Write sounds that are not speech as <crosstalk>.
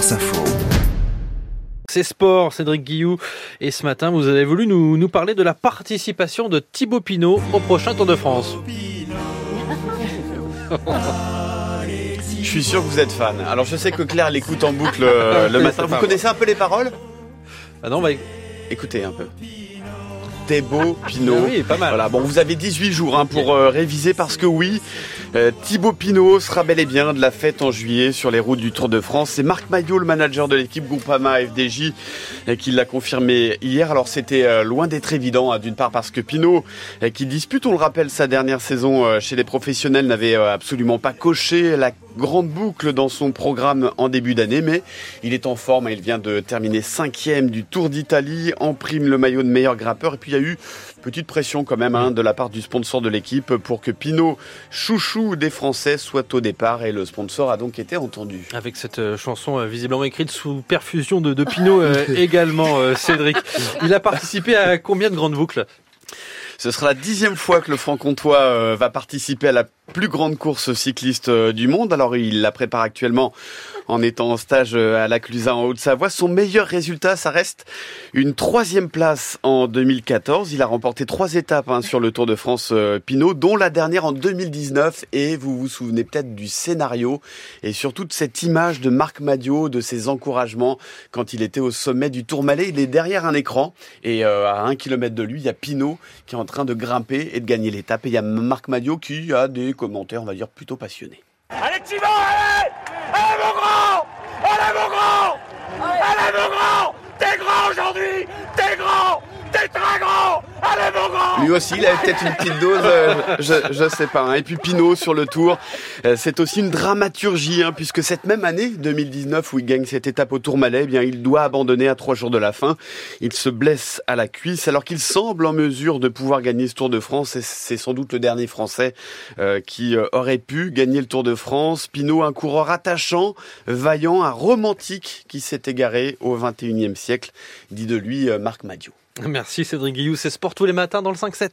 France Info. C'est sport, Cédric Guillou. Et ce matin, vous avez voulu nous, nous parler de la participation de Thibaut Pinot au prochain Tour de France. Je suis sûr que vous êtes fan. Alors je sais que Claire l'écoute en boucle euh, le matin. Vous connaissez un peu les paroles? Ah non, bah, Écoutez un peu. Thibaut Pinot. Ah oui, pas mal. Voilà, bon, vous avez 18 jours hein, pour euh, réviser parce que oui, euh, Thibaut Pinot sera bel et bien de la fête en juillet sur les routes du Tour de France. C'est Marc Maillot, le manager de l'équipe Groupama FDJ, euh, qui l'a confirmé hier. Alors c'était euh, loin d'être évident, hein, d'une part parce que Pinot, qui dispute, on le rappelle, sa dernière saison chez les professionnels, n'avait absolument pas coché la grande boucle dans son programme en début d'année, mais il est en forme. Il vient de terminer cinquième du Tour d'Italie, en prime le maillot de meilleur grimpeur. Et puis il y a eu petite pression quand même hein, de la part du sponsor de l'équipe pour que Pinot, chouchou des Français, soit au départ. Et le sponsor a donc été entendu. avec cette euh, chanson euh, visiblement écrite sous perfusion de, de Pinot euh, <laughs> également, euh, Cédric. Il a participé à combien de grandes boucles? Ce sera la dixième fois que le Franc-Comtois va participer à la plus grande course cycliste euh, du monde. Alors il la prépare actuellement en étant en stage euh, à la Clusa en Haute-Savoie. Son meilleur résultat, ça reste une troisième place en 2014. Il a remporté trois étapes hein, sur le Tour de France euh, Pinot, dont la dernière en 2019. Et vous vous souvenez peut-être du scénario et surtout de cette image de Marc Madio, de ses encouragements quand il était au sommet du Tourmalet. Il est derrière un écran et à un kilomètre de lui, il y a Pinot qui est en train de grimper et de gagner l'étape. Et il y a Marc Madio qui a des commentaires, on va dire, plutôt passionnés. Allez Thibaut, allez! Allez mon grand! Allez mon grand! Allez mon grand! T'es grand aujourd'hui! T'es grand! T'es très grand Lui aussi, il avait peut-être une petite dose, euh, je, je sais pas. hein. Et puis Pinot sur le tour, euh, c'est aussi une dramaturgie, hein, puisque cette même année, 2019, où il gagne cette étape au Tourmalet, eh bien, il doit abandonner à trois jours de la fin. Il se blesse à la cuisse, alors qu'il semble en mesure de pouvoir gagner ce Tour de France. Et c'est sans doute le dernier Français euh, qui euh, aurait pu gagner le Tour de France. Pinot, un coureur attachant, vaillant, un romantique qui s'est égaré au 21e siècle, dit de lui Marc Madio. Merci Cédric Guillou, c'est sport tous les matins dans le 5-7.